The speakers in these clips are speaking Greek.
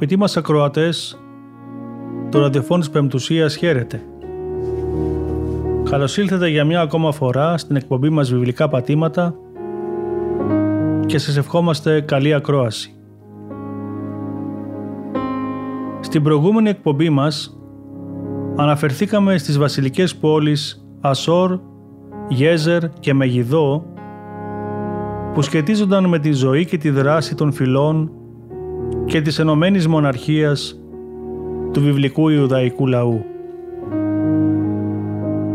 Αγαπητοί μας ακροατές, το ραδιοφώνο της Πεμπτουσίας χαίρεται. Καλώς ήλθατε για μια ακόμα φορά στην εκπομπή μας Βιβλικά Πατήματα και σας ευχόμαστε καλή ακρόαση. Στην προηγούμενη εκπομπή μας αναφερθήκαμε στις βασιλικές πόλεις Ασόρ, Γέζερ και Μεγιδό που σχετίζονταν με τη ζωή και τη δράση των φυλών και της Ενωμένης Μοναρχίας του βιβλικού Ιουδαϊκού λαού.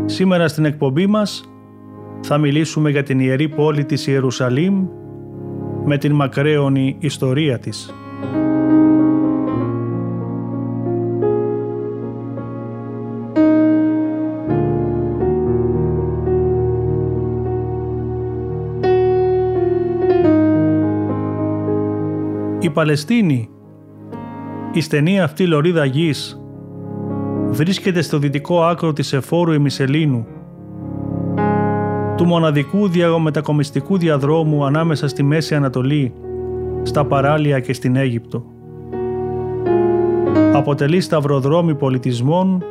Σήμερα στην εκπομπή μας θα μιλήσουμε για την Ιερή Πόλη της Ιερουσαλήμ με την μακραίωνη ιστορία της. Η Παλαιστίνη, η στενή αυτή λωρίδα γης, βρίσκεται στο δυτικό άκρο της εφόρου ημισελίνου, του μοναδικού διαμετακομιστικού διαδρόμου ανάμεσα στη Μέση Ανατολή, στα παράλια και στην Αίγυπτο. Αποτελεί σταυροδρόμι πολιτισμών,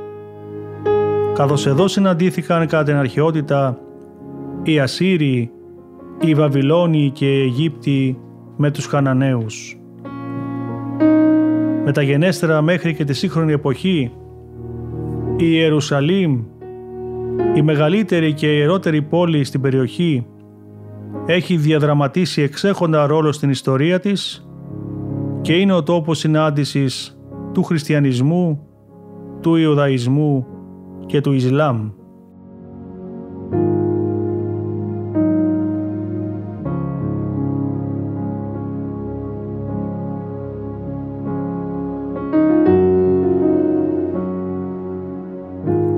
καθώς εδώ συναντήθηκαν κατά την αρχαιότητα οι Ασσύριοι, οι Βαβυλώνιοι και οι Αιγύπτιοι με τους Χαναναίους. Μεταγενέστερα μέχρι και τη σύγχρονη εποχή, η Ιερουσαλήμ, η μεγαλύτερη και ιερότερη πόλη στην περιοχή, έχει διαδραματίσει εξέχοντα ρόλο στην ιστορία της και είναι ο τόπος συνάντησης του χριστιανισμού, του Ιουδαϊσμού και του Ισλάμ.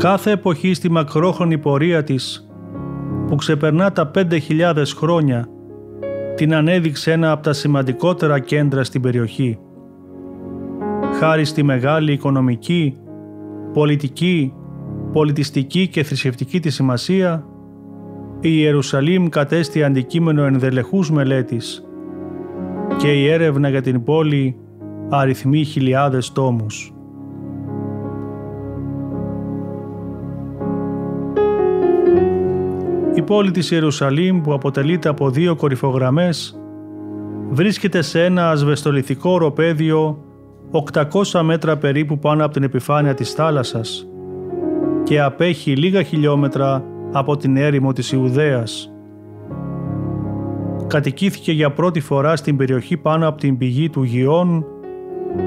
Κάθε εποχή στη μακρόχρονη πορεία της, που ξεπερνά τα 5.000 χρόνια, την ανέδειξε ένα από τα σημαντικότερα κέντρα στην περιοχή. Χάρη στη μεγάλη οικονομική, πολιτική, πολιτιστική και θρησκευτική της σημασία, η Ιερουσαλήμ κατέστη αντικείμενο ενδελεχούς μελέτης και η έρευνα για την πόλη αριθμεί χιλιάδες τόμους. Πόλη της Ιερουσαλήμ που αποτελείται από δύο κορυφογραμμές βρίσκεται σε ένα ασβεστολιθικό οροπέδιο 800 μέτρα περίπου πάνω από την επιφάνεια της θάλασσας και απέχει λίγα χιλιόμετρα από την έρημο της Ιουδαίας. Κατοικήθηκε για πρώτη φορά στην περιοχή πάνω από την πηγή του Γιών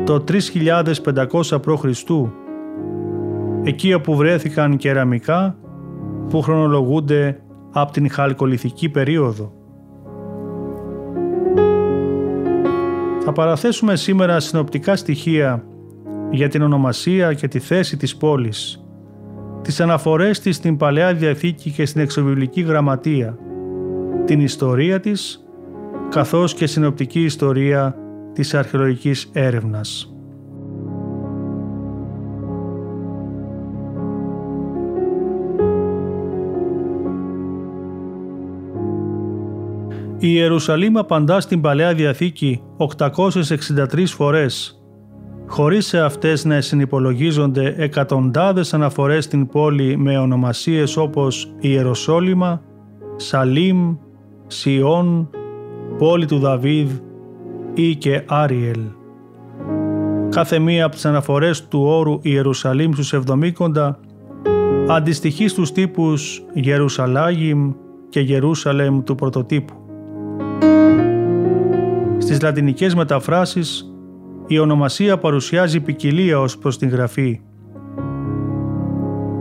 το 3500 π.Χ. εκεί όπου βρέθηκαν κεραμικά που χρονολογούνται από την χαλκολιθική περίοδο. Θα παραθέσουμε σήμερα συνοπτικά στοιχεία για την ονομασία και τη θέση της πόλης, τις αναφορές της στην Παλαιά Διαθήκη και στην Εξωβιβλική Γραμματεία, την ιστορία της, καθώς και συνοπτική ιστορία της αρχαιολογικής έρευνας. Η Ιερουσαλήμ απαντά στην Παλαιά Διαθήκη 863 φορές, χωρίς σε αυτές να συνυπολογίζονται εκατοντάδες αναφορές στην πόλη με ονομασίες όπως Ιεροσόλυμα, Σαλίμ, Σιών, πόλη του Δαβίδ ή και Άριελ. Κάθε μία από τις αναφορές του όρου Ιερουσαλήμ στους Εβδομήκοντα αντιστοιχεί στους τύπους Γερουσαλάγιμ και Γερούσαλεμ του πρωτοτύπου. Στις λατινικές μεταφράσεις η ονομασία παρουσιάζει ποικιλία ως προς την γραφή.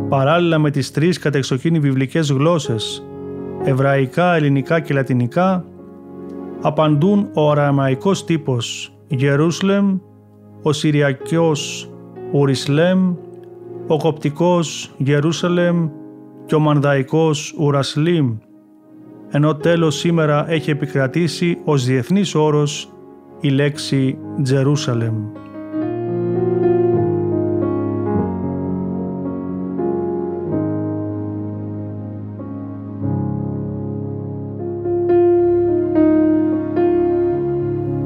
Παράλληλα με τις τρεις κατεξοχήνι βιβλικές γλώσσες, εβραϊκά, ελληνικά και λατινικά, απαντούν ο αραμαϊκός τύπος Γερούσλεμ, ο Συριακός Ουρισλέμ, ο κοπτικός Γερούσαλεμ και ο μανδαϊκός Ουρασλίμ, ενώ τέλος σήμερα έχει επικρατήσει ως διεθνής όρος η λέξη Τζερούσαλεμ.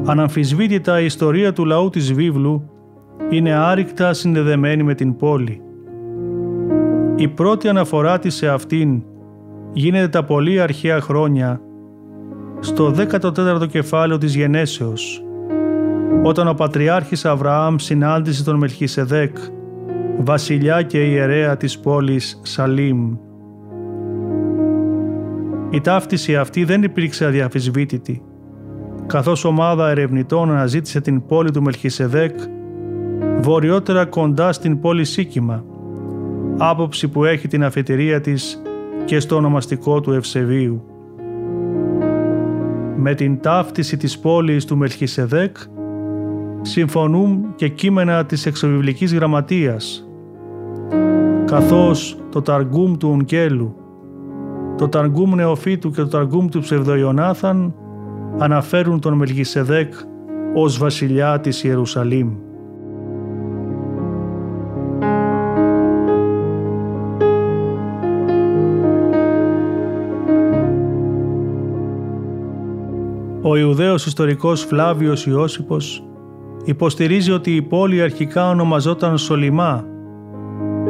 Αναμφισβήτητα η ιστορία του λαού της βίβλου είναι άρρηκτα συνδεδεμένη με την πόλη. Η πρώτη αναφορά της σε αυτήν γίνεται τα πολύ αρχαία χρόνια στο 14ο κεφάλαιο της Γενέσεως, όταν ο Πατριάρχης Αβραάμ συνάντησε τον Μελχισεδέκ, βασιλιά και ιερέα της πόλης Σαλίμ. Η ταύτιση αυτή δεν υπήρξε αδιαφυσβήτητη, καθώς ομάδα ερευνητών αναζήτησε την πόλη του Μελχισεδέκ βορειότερα κοντά στην πόλη Σίκιμα, άποψη που έχει την αφετηρία της και στο ονομαστικό του Ευσεβίου. Με την ταύτιση της πόλης του Μελχισεδέκ συμφωνούν και κείμενα της εξωβιβλικής γραμματείας, καθώς το Ταργούμ του Ουνκέλου, το Ταργούμ Νεοφύτου και το Ταργούμ του Ψευδοϊονάθαν αναφέρουν τον Μελχισεδέκ ως βασιλιά της Ιερουσαλήμ. Ο Ιουδαίος ιστορικός Φλάβιος Ιώσυπος υποστηρίζει ότι η πόλη αρχικά ονομαζόταν Σολιμά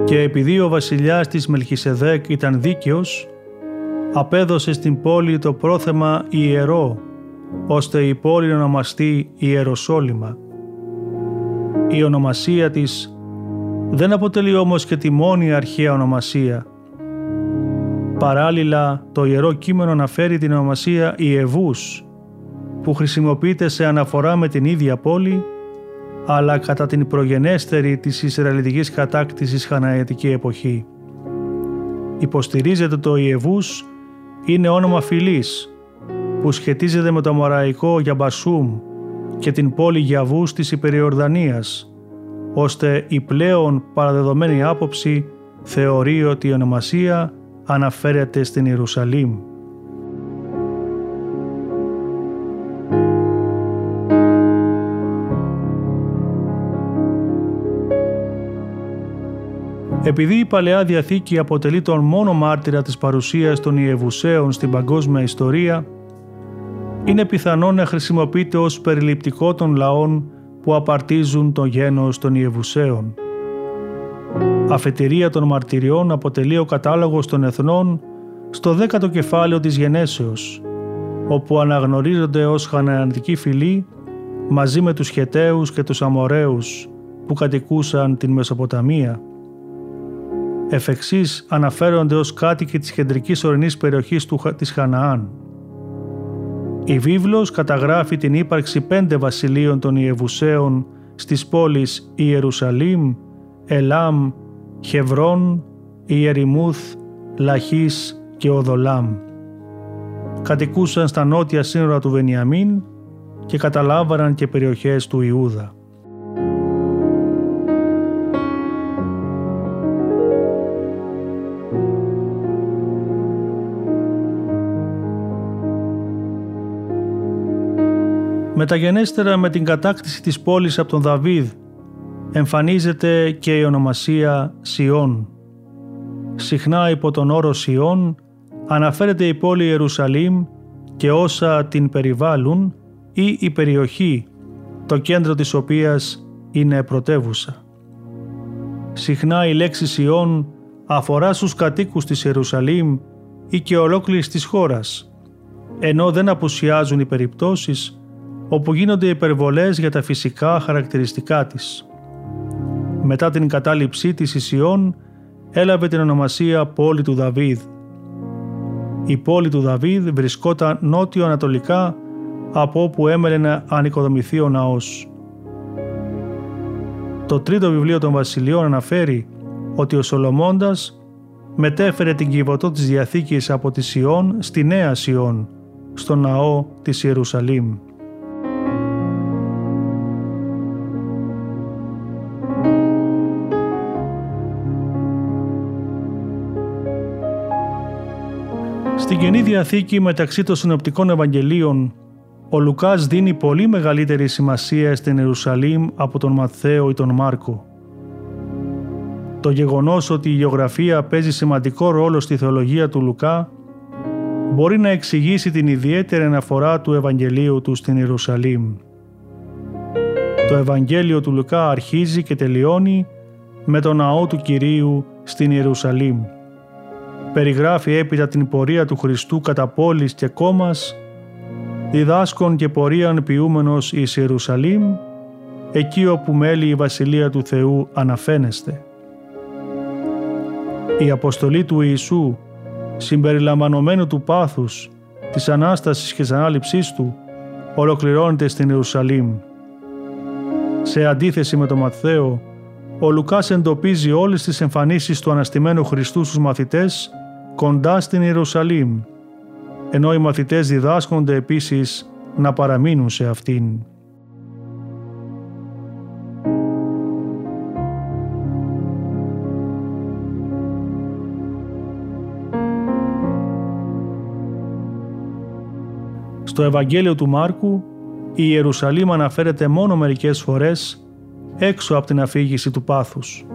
και επειδή ο βασιλιάς της Μελχισεδέκ ήταν δίκαιος, απέδωσε στην πόλη το πρόθεμα ιερό, ώστε η πόλη να ονομαστεί Ιεροσόλυμα. Η ονομασία της δεν αποτελεί όμως και τη μόνη αρχαία ονομασία. Παράλληλα, το Ιερό Κείμενο αναφέρει την ονομασία Ιεβούς, που χρησιμοποιείται σε αναφορά με την ίδια πόλη, αλλά κατά την προγενέστερη της Ισραηλιτικής κατάκτησης Χαναϊατική εποχή. Υποστηρίζεται το Ιεβούς είναι όνομα φυλής, που σχετίζεται με το μοραϊκό Γιαμπασούμ και την πόλη Γιαβούς της Υπεριορδανίας, ώστε η πλέον παραδεδομένη άποψη θεωρεί ότι η ονομασία αναφέρεται στην Ιερουσαλήμ. Επειδή η Παλαιά Διαθήκη αποτελεί τον μόνο μάρτυρα της παρουσίας των Ιεβουσαίων στην παγκόσμια ιστορία, είναι πιθανό να χρησιμοποιείται ως περιληπτικό των λαών που απαρτίζουν το γένος των Ιεβουσαίων. Αφετηρία των μαρτυριών αποτελεί ο κατάλογος των εθνών στο δέκατο κεφάλαιο της Γενέσεως, όπου αναγνωρίζονται ως χαναναντική φυλή μαζί με τους Χεταίους και τους Αμοραίους που κατοικούσαν την Μεσοποταμία. Εφ' εξής αναφέρονται ως κάτοικοι της κεντρικής ορεινής περιοχής του, της Χαναάν. Η βίβλος καταγράφει την ύπαρξη πέντε βασιλείων των Ιεβουσαίων στις πόλεις Ιερουσαλήμ, Ελάμ, Χευρών, Ιερημούθ, Λαχής και Οδολάμ. Κατοικούσαν στα νότια σύνορα του Βενιαμίν και καταλάβαραν και περιοχές του Ιούδα. Μεταγενέστερα με την κατάκτηση της πόλης από τον Δαβίδ εμφανίζεται και η ονομασία Σιών. Συχνά υπό τον όρο Σιών αναφέρεται η πόλη Ιερουσαλήμ και όσα την περιβάλλουν ή η περιοχή, το κέντρο της οποίας είναι πρωτεύουσα. Συχνά η λέξη Σιών αφορά στους κατοίκους της Ιερουσαλήμ ή και ολόκληρης της χώρας, ενώ δεν απουσιάζουν οι περιπτώσεις όπου γίνονται υπερβολές για τα φυσικά χαρακτηριστικά της. Μετά την κατάληψή της Ισιών έλαβε την ονομασία πόλη του Δαβίδ. Η πόλη του Δαβίδ βρισκόταν νότιο-ανατολικά από όπου έμελε να ανοικοδομηθεί ο ναός. Το τρίτο βιβλίο των Βασιλείων αναφέρει ότι ο Σολομώντας μετέφερε την κυβωτό της Διαθήκης από τη Σιών στη Νέα Σιών, στο ναό της Ιερουσαλήμ. Στην Καινή Διαθήκη μεταξύ των συνοπτικών Ευαγγελίων ο Λουκάς δίνει πολύ μεγαλύτερη σημασία στην Ιερουσαλήμ από τον Μαθαίο ή τον Μάρκο. Το γεγονός ότι η γεωγραφία παίζει σημαντικό ρόλο στη θεολογία του Λουκά μπορεί να εξηγήσει την ιδιαίτερη αναφορά του Ευαγγελίου του στην Ιερουσαλήμ. Το Ευαγγέλιο του Λουκά αρχίζει και τελειώνει με τον ναό του Κυρίου στην Ιερουσαλήμ. Περιγράφει έπειτα την πορεία του Χριστού κατά πόλης και κόμμας διδάσκων και πορίαν ποιούμενος εις Ιερουσαλήμ, εκεί όπου μέλει η Βασιλεία του Θεού αναφαίνεστε. Η αποστολή του Ιησού, συμπεριλαμβανομένου του πάθους, της Ανάστασης και της Ανάληψής Του, ολοκληρώνεται στην Ιερουσαλήμ. Σε αντίθεση με τον Ματθαίο, ο Λουκάς εντοπίζει όλες τις εμφανίσεις του Αναστημένου Χριστού στους μαθητές κοντά στην Ιερουσαλήμ ενώ οι μαθητές διδάσκονται επίσης να παραμείνουν σε αυτήν. Στο Ευαγγέλιο του Μάρκου, η Ιερουσαλήμ αναφέρεται μόνο μερικές φορές έξω από την αφήγηση του πάθους.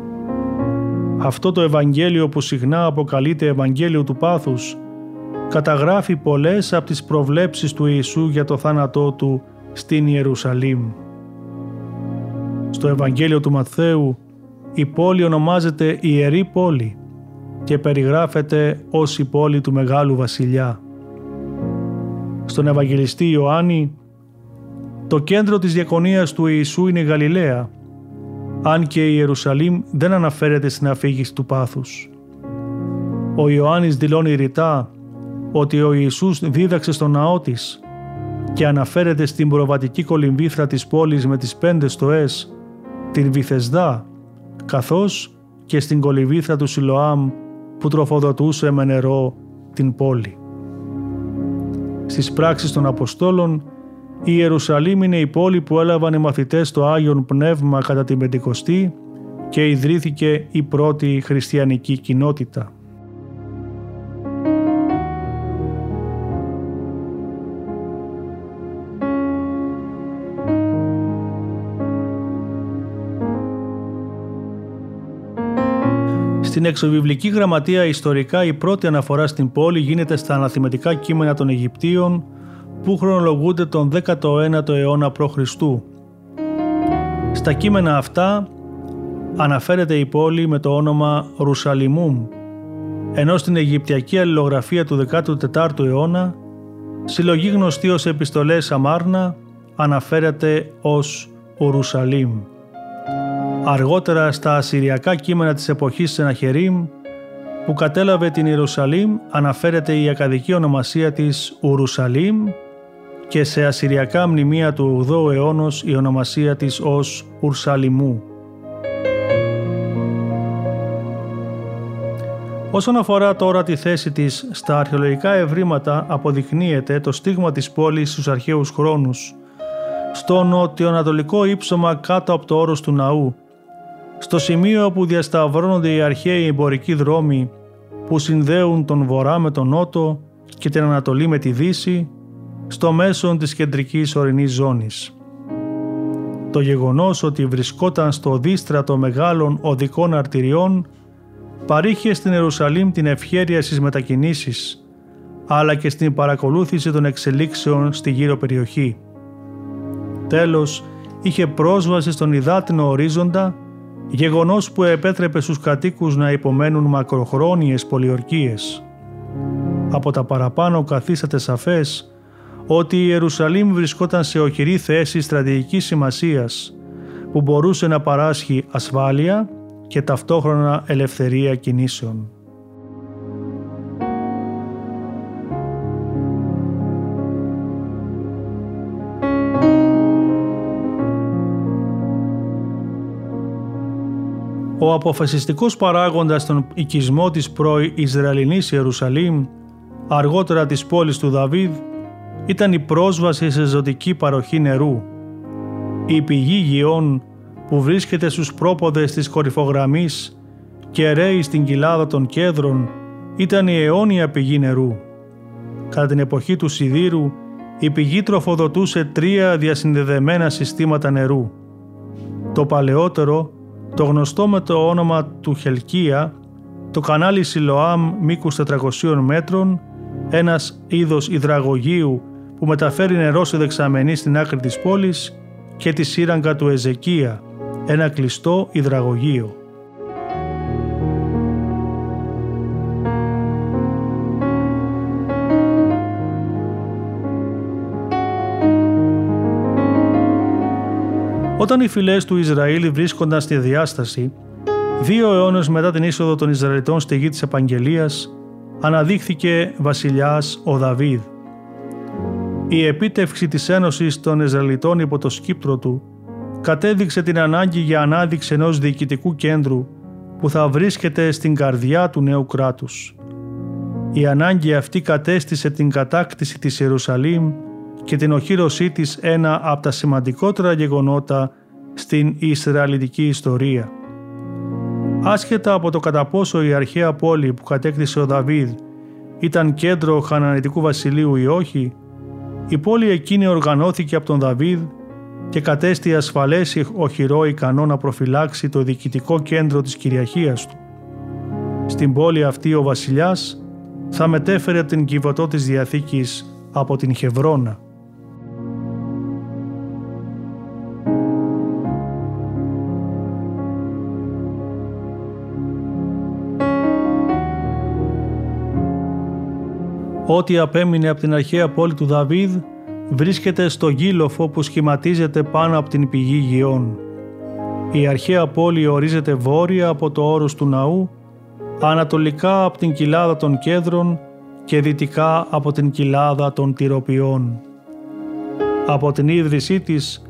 Αυτό το Ευαγγέλιο που συχνά αποκαλείται Ευαγγέλιο του πάθους καταγράφει πολλές από τις προβλέψεις του Ιησού για το θάνατό του στην Ιερουσαλήμ. Στο Ευαγγέλιο του Μαθαίου η πόλη ονομάζεται Ιερή Πόλη και περιγράφεται ως η πόλη του Μεγάλου Βασιλιά. Στον Ευαγγελιστή Ιωάννη το κέντρο της διακονίας του Ιησού είναι η Γαλιλαία αν και η Ιερουσαλήμ δεν αναφέρεται στην αφήγηση του πάθους. Ο Ιωάννης δηλώνει ρητά ότι ο Ιησούς δίδαξε στο ναό της και αναφέρεται στην προβατική κολυμβήθρα της πόλης με τις πέντε στοές, την Βυθεσδά, καθώς και στην κολυμβήθρα του Σιλοάμ που τροφοδοτούσε με νερό την πόλη. Στις πράξεις των Αποστόλων, η Ιερουσαλήμ είναι η πόλη που έλαβαν οι μαθητές το Άγιον Πνεύμα κατά την Πεντηκοστή και ιδρύθηκε η πρώτη χριστιανική κοινότητα. Στην εξωβιβλική γραμματεία ιστορικά η πρώτη αναφορά στην πόλη γίνεται στα αναθυμετικά κείμενα των Αιγυπτίων που χρονολογούνται τον 19ο αιώνα π.Χ. Στα κείμενα αυτά αναφέρεται η πόλη με το όνομα Ρουσαλιμούμ, ενώ στην Αιγυπτιακή αλληλογραφία του 14ου αιώνα, συλλογή γνωστή ως επιστολές Αμάρνα, αναφέρεται ως Ουρουσαλήμ. Αργότερα στα ασυριακά κείμενα της εποχής Σεναχερίμ που κατέλαβε την Ιερουσαλήμ αναφέρεται η ακαδική ονομασία της Ουρουσαλήμ και σε ασυριακά μνημεία του 8ου αιώνος η ονομασία της ως Ουρσαλιμού. Όσον αφορά τώρα τη θέση της στα αρχαιολογικά ευρήματα αποδεικνύεται το στίγμα της πόλης στους αρχαίους χρόνους στο νοτιοανατολικό ύψωμα κάτω από το όρος του ναού στο σημείο όπου διασταυρώνονται οι αρχαίοι εμπορικοί δρόμοι που συνδέουν τον βορρά με τον νότο και την ανατολή με τη δύση, στο μέσο της κεντρικής ορεινής ζώνης. Το γεγονός ότι βρισκόταν στο δίστρατο μεγάλων οδικών αρτηριών παρήχε στην Ιερουσαλήμ την ευχέρεια στις μετακινήσεις, αλλά και στην παρακολούθηση των εξελίξεων στη γύρω περιοχή. Τέλος, είχε πρόσβαση στον υδάτινο ορίζοντα γεγονός που επέτρεπε στους κατοίκους να υπομένουν μακροχρόνιες πολιορκίες. Από τα παραπάνω καθίσατε σαφές ότι η Ιερουσαλήμ βρισκόταν σε οχυρή θέση στρατηγικής σημασίας που μπορούσε να παράσχει ασφάλεια και ταυτόχρονα ελευθερία κινήσεων. Ο αποφασιστικός παράγοντας στον οικισμό της προ-Ισραηλινής Ιερουσαλήμ, αργότερα της πόλης του Δαβίδ, ήταν η πρόσβαση σε ζωτική παροχή νερού. Η πηγή Γιών που βρίσκεται στους πρόποδες της κορυφογραμμής και ρέει στην κοιλάδα των κέντρων ήταν η αιώνια πηγή νερού. Κατά την εποχή του Σιδήρου, η πηγή τροφοδοτούσε τρία διασυνδεδεμένα συστήματα νερού. Το παλαιότερο, το γνωστό με το όνομα του Χελκία, το κανάλι Σιλοάμ μήκους 400 μέτρων, ένας είδος υδραγωγείου που μεταφέρει νερό σε δεξαμενή στην άκρη της πόλης και τη σύραγγα του Εζεκία, ένα κλειστό υδραγωγείο. Όταν οι φυλές του Ισραήλ βρίσκονταν στη διάσταση, δύο αιώνες μετά την είσοδο των Ισραηλιτών στη γη της Επαγγελίας, αναδείχθηκε βασιλιάς ο Δαβίδ. Η επίτευξη της ένωσης των Ισραηλιτών υπό το σκύπτρο του κατέδειξε την ανάγκη για ανάδειξη ενός διοικητικού κέντρου που θα βρίσκεται στην καρδιά του νέου κράτους. Η ανάγκη αυτή κατέστησε την κατάκτηση της Ιερουσαλήμ και την οχύρωσή της ένα από τα σημαντικότερα γεγονότα στην Ισραηλιτική ιστορία. Άσχετα από το κατά πόσο η αρχαία πόλη που κατέκτησε ο Δαβίδ ήταν κέντρο Χανανιτικού βασιλείου ή όχι, η πόλη εκείνη οργανώθηκε από τον Δαβίδ και κατέστη ασφαλές οχυρό ικανό να προφυλάξει το διοικητικό κέντρο της κυριαρχίας του. Στην πόλη αυτή ο βασιλιάς θα μετέφερε την κυβωτό της Διαθήκης από την Χευρώνα. Ό,τι απέμεινε από την αρχαία πόλη του Δαβίδ βρίσκεται στο γύλοφο που σχηματίζεται πάνω από την πηγή Γιών. Η αρχαία πόλη ορίζεται βόρεια από το όρος του ναού, ανατολικά από την κοιλάδα των κέντρων και δυτικά από την κοιλάδα των τυροποιών. Από την ίδρυσή της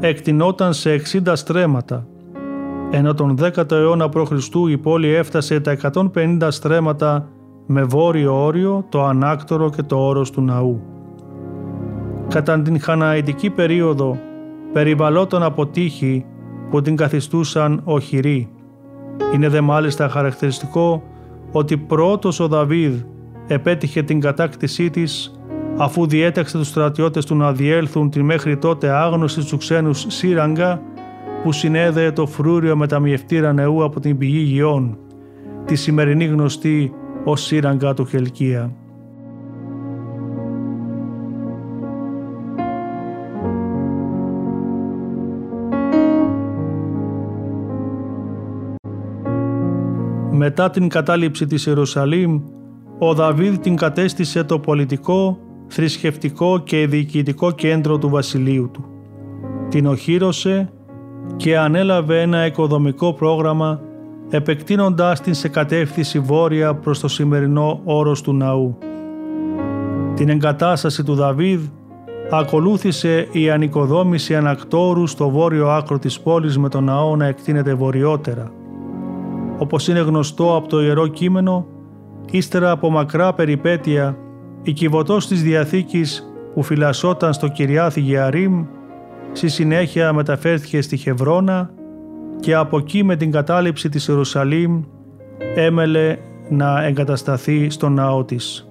εκτινόταν σε 60 στρέμματα, ενώ τον 10ο αιώνα π.Χ. η πόλη έφτασε τα 150 στρέμματα με βόρειο όριο, το ανάκτορο και το όρος του ναού. Κατά την χαναητική περίοδο περιβαλλόταν από τείχη που την καθιστούσαν οχυρή. Είναι δε μάλιστα χαρακτηριστικό ότι πρώτος ο Δαβίδ επέτυχε την κατάκτησή της αφού διέταξε τους στρατιώτες του να διέλθουν τη μέχρι τότε άγνωστη στους ξένους σύραγγα που συνέδεε το φρούριο με τα μιευτήρα νεού από την πηγή Γιών, τη σημερινή γνωστή ως σύραγγα του Χελκία. Μετά την κατάληψη της Ιερουσαλήμ, ο Δαβίδ την κατέστησε το πολιτικό, θρησκευτικό και διοικητικό κέντρο του βασιλείου του. Την οχύρωσε και ανέλαβε ένα οικοδομικό πρόγραμμα επεκτείνοντάς την σε κατεύθυνση βόρεια προς το σημερινό όρος του ναού. Την εγκατάσταση του Δαβίδ ακολούθησε η ανοικοδόμηση ανακτόρου στο βόρειο άκρο της πόλης με τον ναό να εκτείνεται βορειότερα. Όπως είναι γνωστό από το Ιερό Κείμενο, ύστερα από μακρά περιπέτεια, η κυβωτός της Διαθήκης που φυλασσόταν στο Κυριάθη Γεαρίμ, στη συνέχεια μεταφέρθηκε στη Χευρώνα και από εκεί με την κατάληψη της Ιερουσαλήμ έμελε να εγκατασταθεί στο ναό της.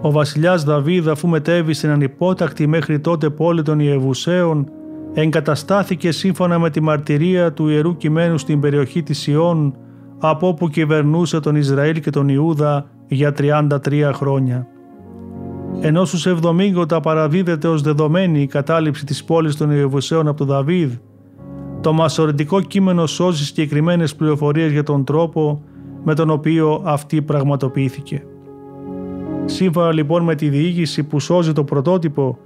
Ο βασιλιάς Δαβίδ αφού μετέβη στην ανυπότακτη μέχρι τότε πόλη των Ιεβουσαίων εγκαταστάθηκε σύμφωνα με τη μαρτυρία του Ιερού Κειμένου στην περιοχή της Ιών από όπου κυβερνούσε τον Ισραήλ και τον Ιούδα για 33 χρόνια. Ενώ στους Εβδομήγοτα παραδίδεται ως δεδομένη η κατάληψη της πόλης των Ιεβουσαίων από τον Δαβίδ, το μασορετικό κείμενο σώζει συγκεκριμένες πληροφορίες για τον τρόπο με τον οποίο αυτή πραγματοποιήθηκε. Σύμφωνα λοιπόν με τη διήγηση που σώζει το πρωτότυπο,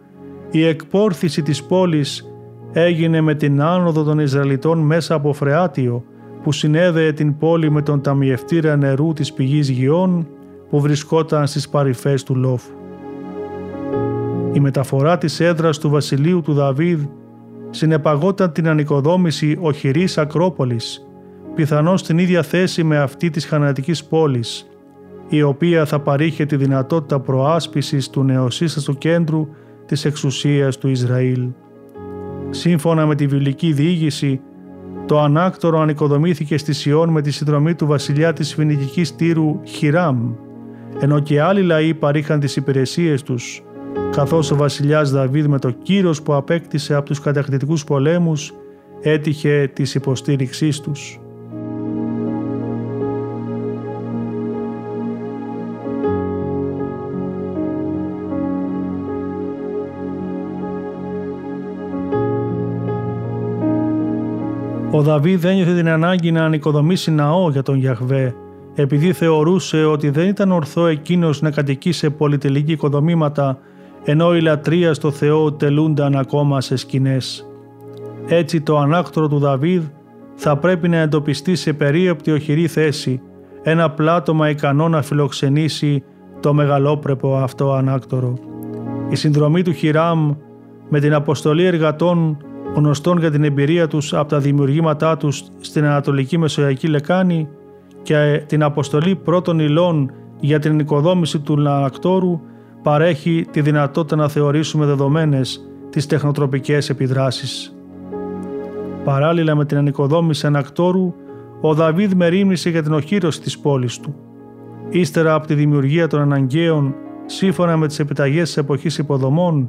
η εκπόρθηση της πόλης έγινε με την άνοδο των Ισραηλιτών μέσα από φρεάτιο που συνέδεε την πόλη με τον ταμιευτήρα νερού της πηγής Γιών που βρισκόταν στις παρυφές του λόφου. Η μεταφορά της έδρας του βασιλείου του Δαβίδ συνεπαγόταν την ανοικοδόμηση οχυρής Ακρόπολης, πιθανώς στην ίδια θέση με αυτή της χανατικής πόλης, η οποία θα παρήχε τη δυνατότητα προάσπισης του νεοσύστατου κέντρου της εξουσίας του Ισραήλ. Σύμφωνα με τη βιβλική διήγηση, το ανάκτορο ανοικοδομήθηκε στη Σιών με τη συνδρομή του βασιλιά της φινικικής τύρου Χιράμ, ενώ και άλλοι λαοί παρήχαν τις υπηρεσίες τους, καθώς ο βασιλιάς Δαβίδ με το κύρος που απέκτησε από τους κατακτητικούς πολέμους έτυχε της υποστήριξής τους. Ο Δαβίδ ένιωθε την ανάγκη να ανοικοδομήσει ναό για τον Γιαχβέ, επειδή θεωρούσε ότι δεν ήταν ορθό εκείνος να κατοικεί σε πολυτελική οικοδομήματα, ενώ η λατρεία στο Θεό τελούνταν ακόμα σε σκηνές. Έτσι το ανάκτορο του Δαβίδ θα πρέπει να εντοπιστεί σε περίοπτη οχυρή θέση, ένα πλάτωμα ικανό να φιλοξενήσει το μεγαλόπρεπο αυτό ανάκτορο. Η συνδρομή του Χιράμ με την αποστολή εργατών γνωστών για την εμπειρία τους από τα δημιουργήματά τους στην Ανατολική Μεσογειακή Λεκάνη και την αποστολή πρώτων υλών για την οικοδόμηση του λανακτόρου παρέχει τη δυνατότητα να θεωρήσουμε δεδομένες τις τεχνοτροπικές επιδράσεις. Παράλληλα με την ανοικοδόμηση ανακτόρου, ο Δαβίδ μερίμνησε για την οχύρωση της πόλης του. Ύστερα από τη δημιουργία των αναγκαίων, σύμφωνα με τις επιταγές της εποχής υποδομών,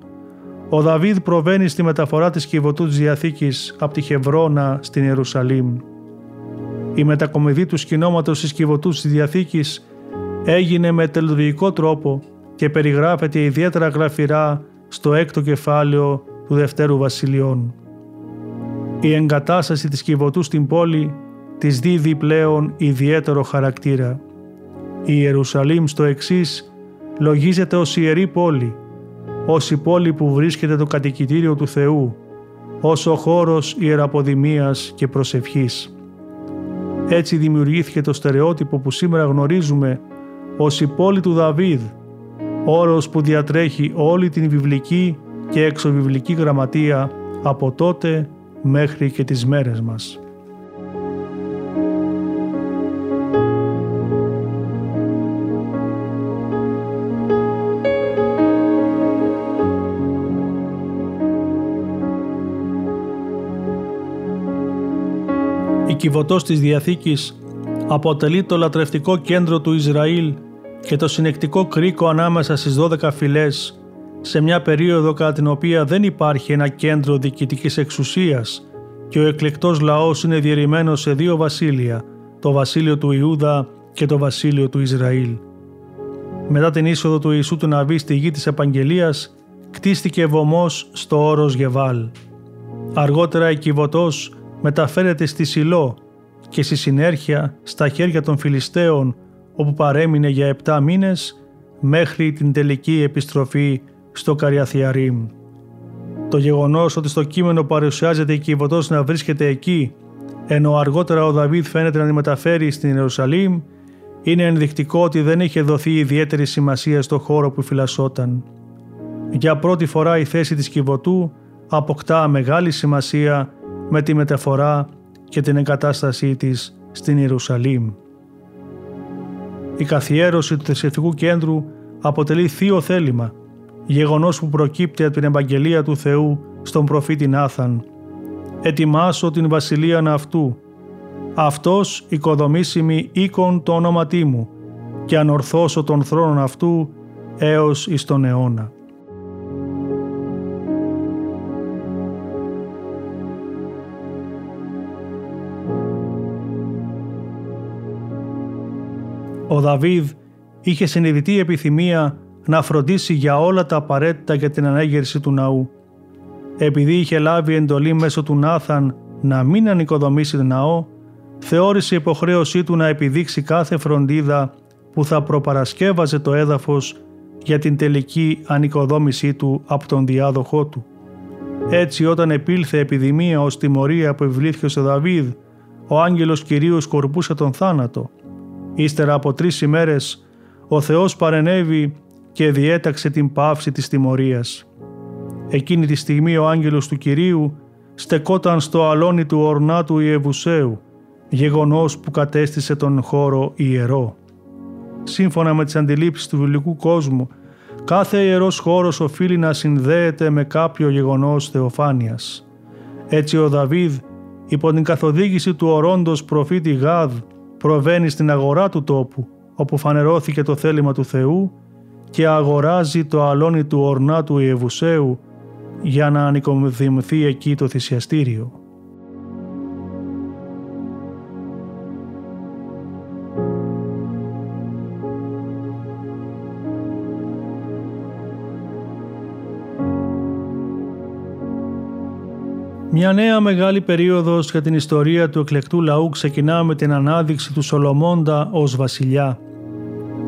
ο Δαβίδ προβαίνει στη μεταφορά της κυβωτού της Διαθήκης από τη Χευρώνα στην Ιερουσαλήμ. Η μετακομιδή του σκηνώματος της κυβωτού της Διαθήκης έγινε με τελειολογικό τρόπο και περιγράφεται ιδιαίτερα γραφειρά στο έκτο κεφάλαιο του Δευτέρου Βασιλειών. Η εγκατάσταση της κυβωτού στην πόλη της δίδει πλέον ιδιαίτερο χαρακτήρα. Η Ιερουσαλήμ στο εξής λογίζεται ως ιερή πόλη ως η πόλη που βρίσκεται το κατοικητήριο του Θεού, ως ο χώρος ιεραποδημίας και προσευχής. Έτσι δημιουργήθηκε το στερεότυπο που σήμερα γνωρίζουμε ως η πόλη του Δαβίδ, όρος που διατρέχει όλη την βιβλική και εξωβιβλική γραμματεία από τότε μέχρι και τις μέρες μας. Κυβωτός της Διαθήκης αποτελεί το λατρευτικό κέντρο του Ισραήλ και το συνεκτικό κρίκο ανάμεσα στις 12 φυλές σε μια περίοδο κατά την οποία δεν υπάρχει ένα κέντρο διοικητικής εξουσίας και ο εκλεκτός λαός είναι διαιρημένος σε δύο βασίλεια, το βασίλειο του Ιούδα και το βασίλειο του Ισραήλ. Μετά την είσοδο του Ιησού του Ναβί στη γη της Επαγγελίας, κτίστηκε βωμός στο όρος Γεβάλ. Αργότερα η Κιβωτός μεταφέρεται στη Σιλό και στη συνέρχεια στα χέρια των Φιλιστέων όπου παρέμεινε για επτά μήνες μέχρι την τελική επιστροφή στο Καριαθιαρίμ. Το γεγονός ότι στο κείμενο παρουσιάζεται η Κιβωτός να βρίσκεται εκεί ενώ αργότερα ο Δαβίδ φαίνεται να τη μεταφέρει στην Ιερουσαλήμ είναι ενδεικτικό ότι δεν είχε δοθεί ιδιαίτερη σημασία στο χώρο που φυλασσόταν. Για πρώτη φορά η θέση της Κιβωτού αποκτά μεγάλη σημασία με τη μεταφορά και την εγκατάστασή της στην Ιερουσαλήμ. Η καθιέρωση του θρησκευτικού κέντρου αποτελεί θείο θέλημα, γεγονός που προκύπτει από την Ευαγγελία του Θεού στον προφήτη Νάθαν. «Ετοιμάσω την βασιλεία αυτού, αυτός οικοδομήσιμη οίκον το όνοματί μου και ανορθώσω τον θρόνο αυτού έως εις τον αιώνα». Ο Δαβίδ είχε συνειδητή επιθυμία να φροντίσει για όλα τα απαραίτητα για την ανέγερση του ναού. Επειδή είχε λάβει εντολή μέσω του Νάθαν να μην ανοικοδομήσει τον ναό, θεώρησε υποχρέωσή του να επιδείξει κάθε φροντίδα που θα προπαρασκεύαζε το έδαφος για την τελική ανοικοδόμησή του από τον διάδοχό του. Έτσι όταν επήλθε επιδημία ως τιμωρία που επιβλήθηκε στο Δαβίδ ο άγγελος Κυρίου σκορπούσε τον θάνατο. Ύστερα από τρεις ημέρες ο Θεός παρενέβη και διέταξε την πάυση της τιμωρίας. Εκείνη τη στιγμή ο άγγελος του Κυρίου στεκόταν στο αλόνι του ορνάτου Ιεβουσαίου, γεγονός που κατέστησε τον χώρο ιερό. Σύμφωνα με τις αντιλήψεις του βιβλικού κόσμου, κάθε ιερός χώρος οφείλει να συνδέεται με κάποιο γεγονός θεοφάνειας. Έτσι ο Δαβίδ, υπό την καθοδήγηση του ορόντος προφήτη Γάδ, προβαίνει στην αγορά του τόπου, όπου φανερώθηκε το θέλημα του Θεού και αγοράζει το αλόνι του ορνάτου Ιεβουσαίου για να ανοικοδημηθεί εκεί το θυσιαστήριο. Μια νέα μεγάλη περίοδος για την ιστορία του εκλεκτού λαού ξεκινά με την ανάδειξη του Σολομώντα ως βασιλιά.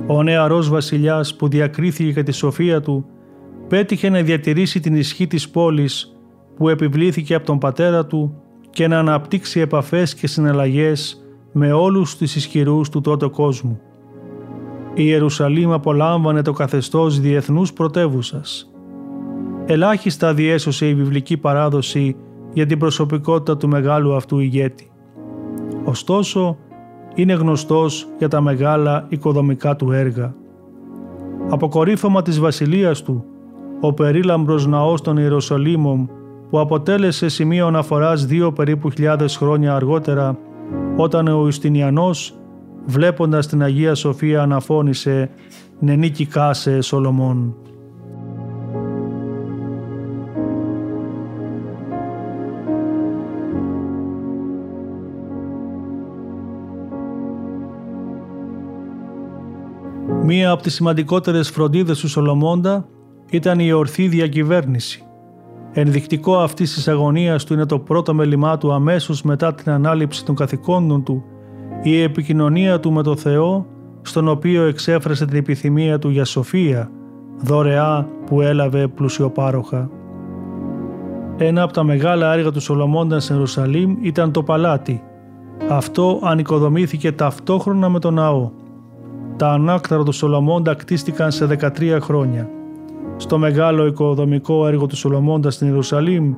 Ο νεαρός βασιλιάς που διακρίθηκε για τη σοφία του πέτυχε να διατηρήσει την ισχύ της πόλης που επιβλήθηκε από τον πατέρα του και να αναπτύξει επαφές και συναλλαγές με όλους τους ισχυρούς του τότε κόσμου. Η Ιερουσαλήμ απολάμβανε το καθεστώς διεθνούς πρωτεύουσας. Ελάχιστα διέσωσε η βιβλική παράδοση για την προσωπικότητα του μεγάλου αυτού ηγέτη. Ωστόσο, είναι γνωστός για τα μεγάλα οικοδομικά του έργα. Αποκορύφωμα της βασιλείας του ο περίλαμπρος ναός των Ιεροσολύμων που αποτέλεσε σημείο αναφοράς δύο περίπου χιλιάδες χρόνια αργότερα όταν ο Ιουστινιανός βλέποντας την Αγία Σοφία αναφώνησε «Νενίκη κάσε Σολομών». Μία από τις σημαντικότερες φροντίδες του Σολομώντα ήταν η ορθή διακυβέρνηση. Ενδεικτικό αυτής της αγωνίας του είναι το πρώτο μέλημά του αμέσως μετά την ανάληψη των καθηκόντων του, η επικοινωνία του με το Θεό, στον οποίο εξέφρασε την επιθυμία του για σοφία, δωρεά που έλαβε πλουσιοπάροχα. Ένα από τα μεγάλα έργα του Σολομώντα στην Ιερουσαλήμ ήταν το παλάτι. Αυτό ανοικοδομήθηκε ταυτόχρονα με τον ναό. Τα ανάκταρα του Σολομώντα κτίστηκαν σε 13 χρόνια. Στο μεγάλο οικοδομικό έργο του Σολομώντα στην Ιερουσαλήμ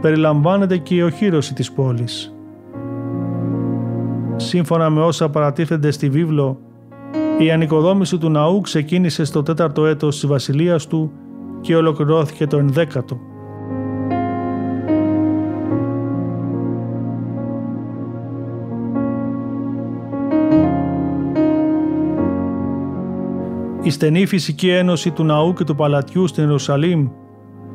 περιλαμβάνεται και η οχύρωση της πόλης. Σύμφωνα με όσα παρατίθενται στη βίβλο, η ανοικοδόμηση του ναού ξεκίνησε στο τέταρτο έτος της βασιλείας του και ολοκληρώθηκε το ενδέκατο. Η στενή φυσική ένωση του ναού και του παλατιού στην Ιερουσαλήμ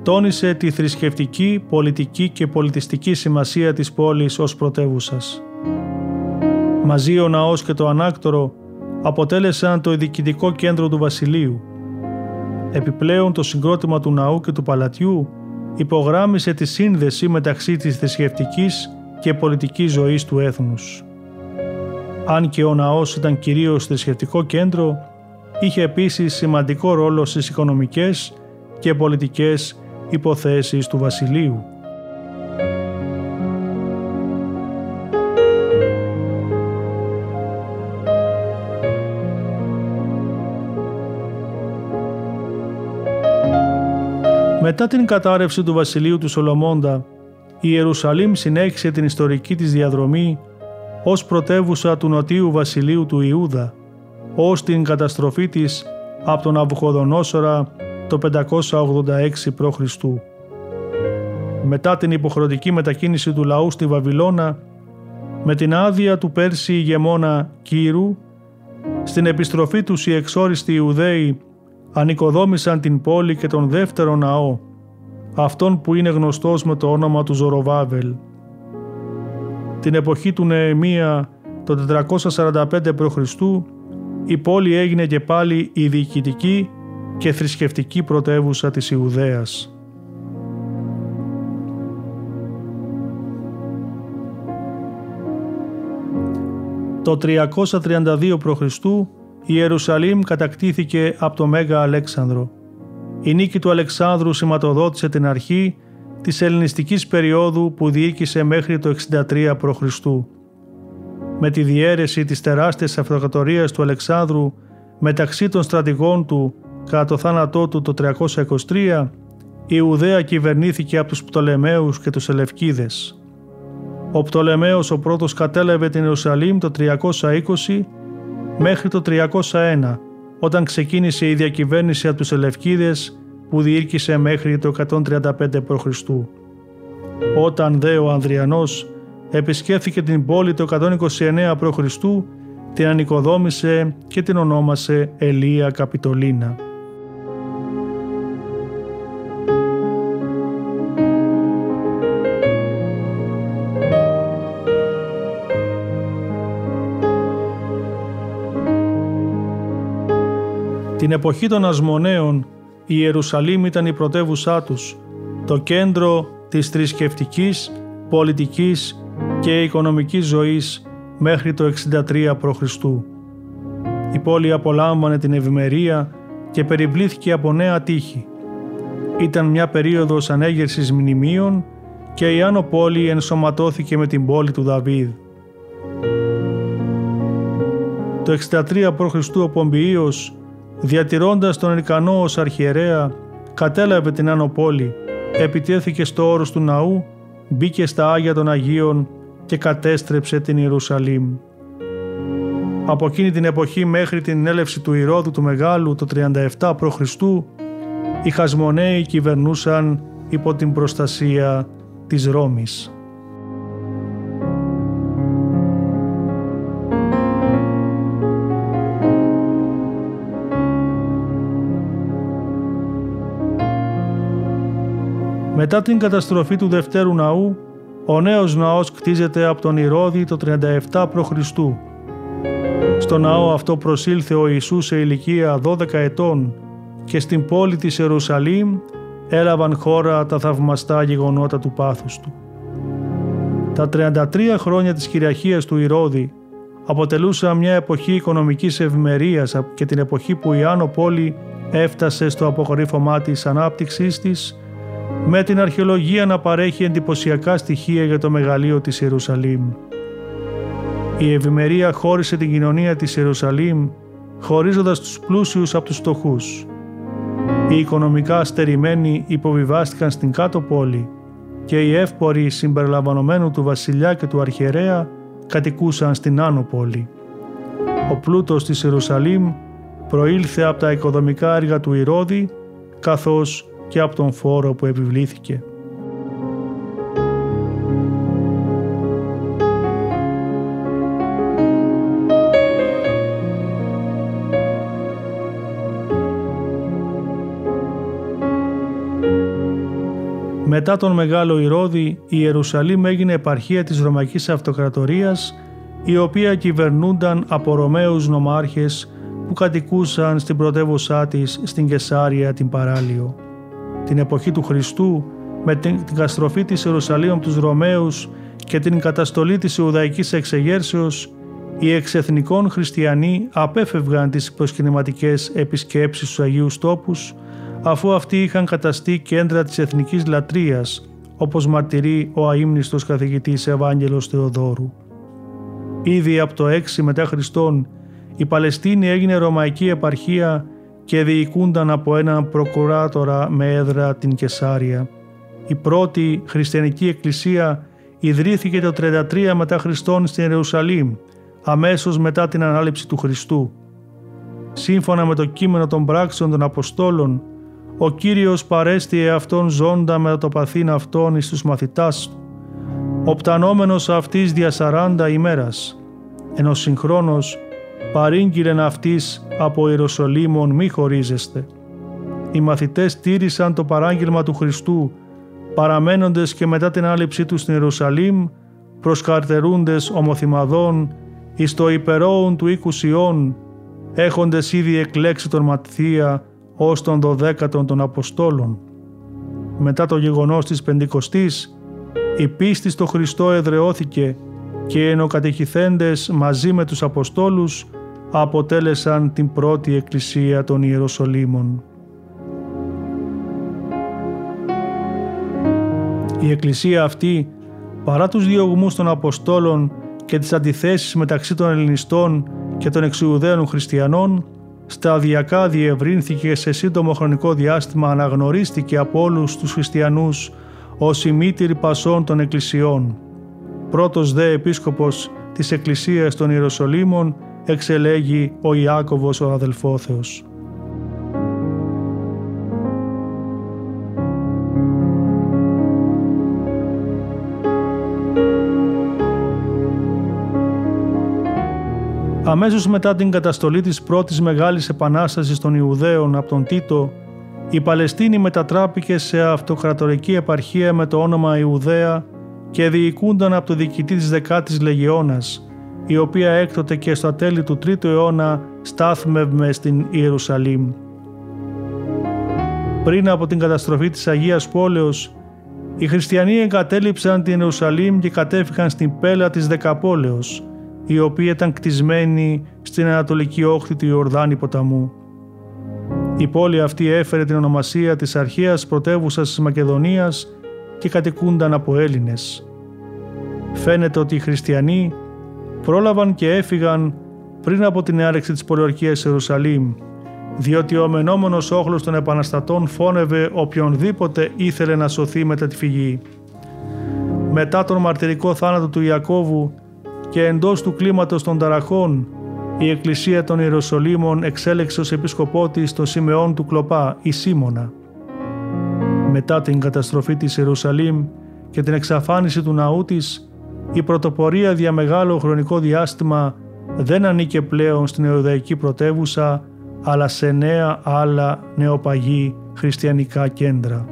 τόνισε τη θρησκευτική, πολιτική και πολιτιστική σημασία της πόλης ως πρωτεύουσας. Μαζί ο ναός και το ανάκτορο αποτέλεσαν το διοικητικό κέντρο του βασιλείου. Επιπλέον το συγκρότημα του ναού και του παλατιού υπογράμμισε τη σύνδεση μεταξύ της θρησκευτικής και πολιτικής ζωής του έθνους. Αν και ο ναός ήταν κυρίως θρησκευτικό κέντρο, είχε επίσης σημαντικό ρόλο στις οικονομικές και πολιτικές υποθέσεις του βασιλείου. Μετά την κατάρρευση του βασιλείου του Σολομώντα, η Ιερουσαλήμ συνέχισε την ιστορική της διαδρομή ως πρωτεύουσα του νοτίου βασιλείου του Ιούδα ως την καταστροφή της από τον Αβουχοδονόσορα το 586 π.Χ. Μετά την υποχρεωτική μετακίνηση του λαού στη Βαβυλώνα, με την άδεια του Πέρσι ηγεμόνα Κύρου, στην επιστροφή τους οι εξόριστοι Ιουδαίοι ανοικοδόμησαν την πόλη και τον δεύτερο ναό, αυτόν που είναι γνωστός με το όνομα του Ζωροβάβελ. Την εποχή του Νεεμία το 445 π.Χ η πόλη έγινε και πάλι η διοικητική και θρησκευτική πρωτεύουσα της Ιουδαίας. Το 332 π.Χ. η Ιερουσαλήμ κατακτήθηκε από το Μέγα Αλέξανδρο. Η νίκη του Αλεξάνδρου σηματοδότησε την αρχή της ελληνιστικής περίοδου που διοίκησε μέχρι το 63 π.Χ. με τη διαίρεση της τεράστιας αυτοκρατορίας του Αλεξάνδρου μεταξύ των στρατηγών του κατά το θάνατό του το 323, η Ιουδαία κυβερνήθηκε από τους Πτολεμαίους και τους Ελευκίδες. Ο Πτολεμαίος ο πρώτος κατέλαβε την Ιερουσαλήμ το 320 μέχρι το 301, όταν ξεκίνησε η διακυβέρνηση από τους Ελευκίδες που διήρκησε μέχρι το 135 π.Χ. Όταν δε ο Ανδριανός επισκέφθηκε την πόλη το 129 π.Χ. την ανοικοδόμησε και την ονόμασε Ελία Καπιτολίνα. Την εποχή των Ασμονέων η Ιερουσαλήμ ήταν η πρωτεύουσά τους, το κέντρο της θρησκευτικής, πολιτικής και οικονομικής ζωής μέχρι το 63 π.Χ. Η πόλη απολάμβανε την ευημερία και περιπλήθηκε από νέα τείχη. Ήταν μια περίοδος ανέγερσης μνημείων και η Άνω Πόλη ενσωματώθηκε με την πόλη του Δαβίδ. Το 63 π.Χ. ο Πομπιείος, διατηρώντας τον Ερικανό ως αρχιερέα, κατέλαβε την Άνω Πόλη, επιτέθηκε στο όρος του ναού, μπήκε στα Άγια των Αγίων και κατέστρεψε την Ιερουσαλήμ. Από εκείνη την εποχή μέχρι την έλευση του Ηρώδου του Μεγάλου το 37 π.Χ. οι Χασμονέοι κυβερνούσαν υπό την προστασία της Ρώμης. Μετά την καταστροφή του Δευτέρου Ναού, ο νέος ναός κτίζεται από τον Ηρώδη το 37 π.Χ. Στο ναό αυτό προσήλθε ο Ιησούς σε ηλικία 12 ετών και στην πόλη της Ιερουσαλήμ έλαβαν χώρα τα θαυμαστά γεγονότα του πάθους του. Τα 33 χρόνια της κυριαρχίας του Ηρώδη αποτελούσαν μια εποχή οικονομικής ευημερίας και την εποχή που η Άνω Πόλη έφτασε στο αποκορύφωμά της ανάπτυξής της με την αρχαιολογία να παρέχει εντυπωσιακά στοιχεία για το μεγαλείο της Ιερουσαλήμ. Η ευημερία χώρισε την κοινωνία της Ιερουσαλήμ χωρίζοντας τους πλούσιους από τους φτωχούς. Οι οικονομικά αστερημένοι υποβιβάστηκαν στην κάτω πόλη και οι εύποροι συμπεριλαμβανομένου του βασιλιά και του αρχιερέα κατοικούσαν στην άνω πόλη. Ο πλούτος της Ιερουσαλήμ προήλθε από τα οικοδομικά έργα του Ηρώδη καθώς και από τον φόρο που επιβλήθηκε. Μετά τον Μεγάλο Ηρώδη, η Ιερουσαλήμ έγινε επαρχία της Ρωμαϊκής Αυτοκρατορίας, η οποία κυβερνούνταν από Ρωμαίους νομάρχες που κατοικούσαν στην πρωτεύουσά της στην Κεσάρια την Παράλιο την εποχή του Χριστού με την καταστροφή της Ιερουσαλήμ από τους Ρωμαίους και την καταστολή της Ιουδαϊκής εξεγέρσεως, οι εξεθνικών χριστιανοί απέφευγαν τις προσκυνηματικές επισκέψεις στους Αγίους Τόπους, αφού αυτοί είχαν καταστεί κέντρα της εθνικής λατρείας, όπως μαρτυρεί ο αείμνηστος καθηγητής Ευάγγελος Θεοδόρου. Ήδη από το 6 μετά Χριστόν, η Παλαιστίνη έγινε ρωμαϊκή επαρχία και διοικούνταν από έναν προκουράτορα με έδρα την Κεσάρια. Η πρώτη χριστιανική εκκλησία ιδρύθηκε το 33 μετά Χριστόν στην Ιερουσαλήμ, αμέσως μετά την ανάληψη του Χριστού. Σύμφωνα με το κείμενο των πράξεων των Αποστόλων, ο Κύριος παρέστη εαυτόν ζώντα με το παθήν αυτόν εις τους μαθητάς του, οπτανόμενος αυτής δια 40 ημέρας, ενώ συγχρόνως παρήγγειλεν αυτής από Ιεροσολύμων μη χωρίζεστε. Οι μαθητές τήρησαν το παράγγελμα του Χριστού, παραμένοντες και μετά την άληψή τους στην Ιερουσαλήμ, προσκαρτερούντες ομοθυμαδών εις το υπερόουν του οίκους Σιών, έχοντες ήδη εκλέξει τον Ματθία ως τον δωδέκατον των Αποστόλων. Μετά το γεγονός της Πεντηκοστής, η πίστη στο Χριστό εδρεώθηκε και ενώ κατηχηθέντες μαζί με τους Αποστόλους αποτέλεσαν την πρώτη εκκλησία των Ιεροσολύμων. Η εκκλησία αυτή, παρά τους διωγμούς των Αποστόλων και τις αντιθέσεις μεταξύ των Ελληνιστών και των εξιουδαίων χριστιανών, σταδιακά διευρύνθηκε σε σύντομο χρονικό διάστημα αναγνωρίστηκε από όλους τους χριστιανούς ως η μήτηρη πασών των εκκλησιών. Πρώτος δε επίσκοπος της Εκκλησίας των Ιεροσολύμων εξελέγει ο Ιάκωβος ο αδελφόθεος. Αμέσως μετά την καταστολή της πρώτης μεγάλης επανάστασης των Ιουδαίων από τον Τίτο, η Παλαιστίνη μετατράπηκε σε αυτοκρατορική επαρχία με το όνομα Ιουδαία και διοικούνταν από το διοικητή της δεκάτης Λεγιώνας, η οποία έκτοτε και στα τέλη του 3ου αιώνα στάθμευμε στην Ιερουσαλήμ. Πριν από την καταστροφή της Αγίας Πόλεως, οι χριστιανοί εγκατέλειψαν την Ιερουσαλήμ και κατέφυγαν στην πέλα της Δεκαπόλεως, η οποία ήταν κτισμένη στην ανατολική όχθη του Ιορδάνη ποταμού. Η πόλη αυτή έφερε την ονομασία της αρχαίας πρωτεύουσα της Μακεδονίας και κατοικούνταν από Έλληνες. Φαίνεται ότι οι χριστιανοί πρόλαβαν και έφυγαν πριν από την άρεξη της πολιορκίας Ιερουσαλήμ, διότι ο μενόμενος όχλος των επαναστατών φώνευε οποιονδήποτε ήθελε να σωθεί μετά τη φυγή. Μετά τον μαρτυρικό θάνατο του Ιακώβου και εντός του κλίματος των ταραχών η Εκκλησία των Ιεροσολύμων εξέλεξε ως επίσκοπό της το Σιμεών του Κλοπά, η Σίμωνα. Μετά την καταστροφή της Ιερουσαλήμ και την εξαφάνιση του ναού της, η πρωτοπορία για μεγάλο χρονικό διάστημα δεν ανήκε πλέον στην Εουδαϊκή πρωτεύουσα, αλλά σε νέα άλλα νεοπαγή χριστιανικά κέντρα.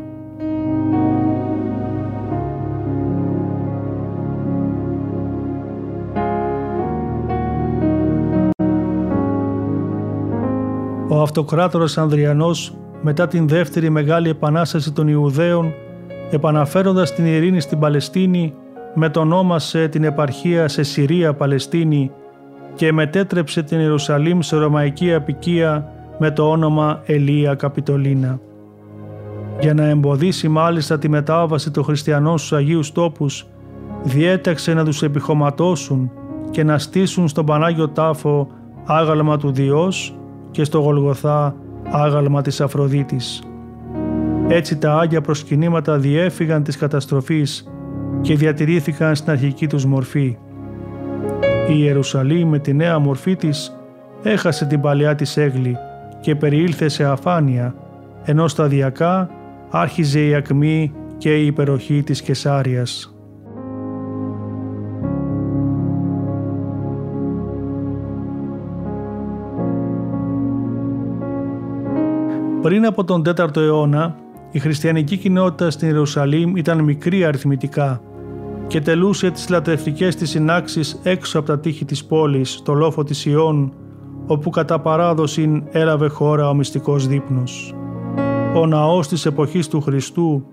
Ο αυτοκράτορας Ανδριανός μετά την δεύτερη μεγάλη επανάσταση των Ιουδαίων επαναφέροντας την ειρήνη στην Παλαιστίνη μετονόμασε την επαρχία σε Συρία Παλαιστίνη και μετέτρεψε την Ιερουσαλήμ σε ρωμαϊκή απικία με το όνομα Ελία Καπιτολίνα. Για να εμποδίσει μάλιστα τη μετάβαση των χριστιανών στους Αγίους τόπους, διέταξε να τους επιχωματώσουν και να στήσουν στον Πανάγιο Τάφο άγαλμα του Διός και στο Γολγοθά άγαλμα της Αφροδίτης. Έτσι τα Άγια προσκυνήματα διέφυγαν της καταστροφής και διατηρήθηκαν στην αρχική τους μορφή. Η Ιερουσαλήμ με τη νέα μορφή της έχασε την παλιά της έγλη και περιήλθε σε αφάνεια, ενώ σταδιακά άρχιζε η ακμή και η υπεροχή της Κεσάριας. Πριν από τον 4ο αιώνα, η χριστιανική κοινότητα στην Ιερουσαλήμ ήταν μικρή αριθμητικά και τελούσε τις λατρευτικές της συνάξεις έξω από τα τείχη της πόλης, το λόφο της Ιών, όπου κατά παράδοση έλαβε χώρα ο μυστικός δείπνος. Ο ναός της εποχής του Χριστού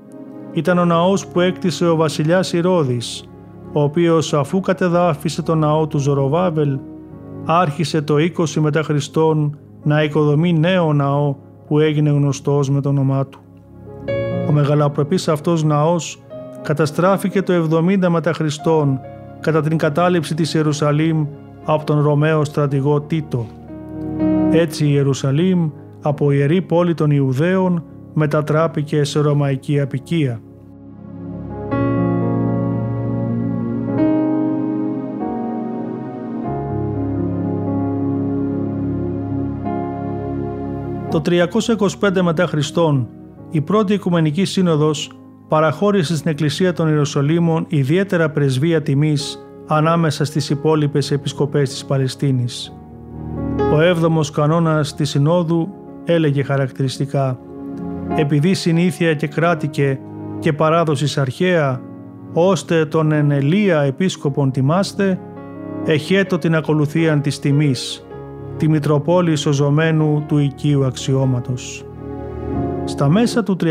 ήταν ο ναός που έκτισε ο βασιλιάς Ηρώδης, ο οποίος αφού κατεδάφισε το ναό του Ζωροβάβελ, άρχισε το 20 μετά Χριστόν να οικοδομεί νέο ναό που έγινε γνωστός με το όνομά του. Ο μεγαλοπρεπής αυτός ναός καταστράφηκε το 70 μετά Χριστόν κατά την κατάληψη της Ιερουσαλήμ από τον Ρωμαίο στρατηγό Τίτο. Έτσι η Ιερουσαλήμ από ιερή πόλη των Ιουδαίων μετατράπηκε σε ρωμαϊκή απικία. Το 325 μετά Χριστόν, η πρώτη Οικουμενική Σύνοδος παραχώρησε στην Εκκλησία των Ιεροσολύμων ιδιαίτερα πρεσβεία τιμής ανάμεσα στις υπόλοιπες επισκοπές της Παλαιστίνης. Ο έβδομος κανόνας της Συνόδου έλεγε χαρακτηριστικά «Επειδή συνήθεια και κράτηκε και παράδοσης αρχαία, ώστε τον ενελία επίσκοπον τιμάστε, εχέτο την ακολουθίαν της τιμής, τη Μητροπόλη σωζωμένου του οικίου αξιώματος. Στα μέσα του 326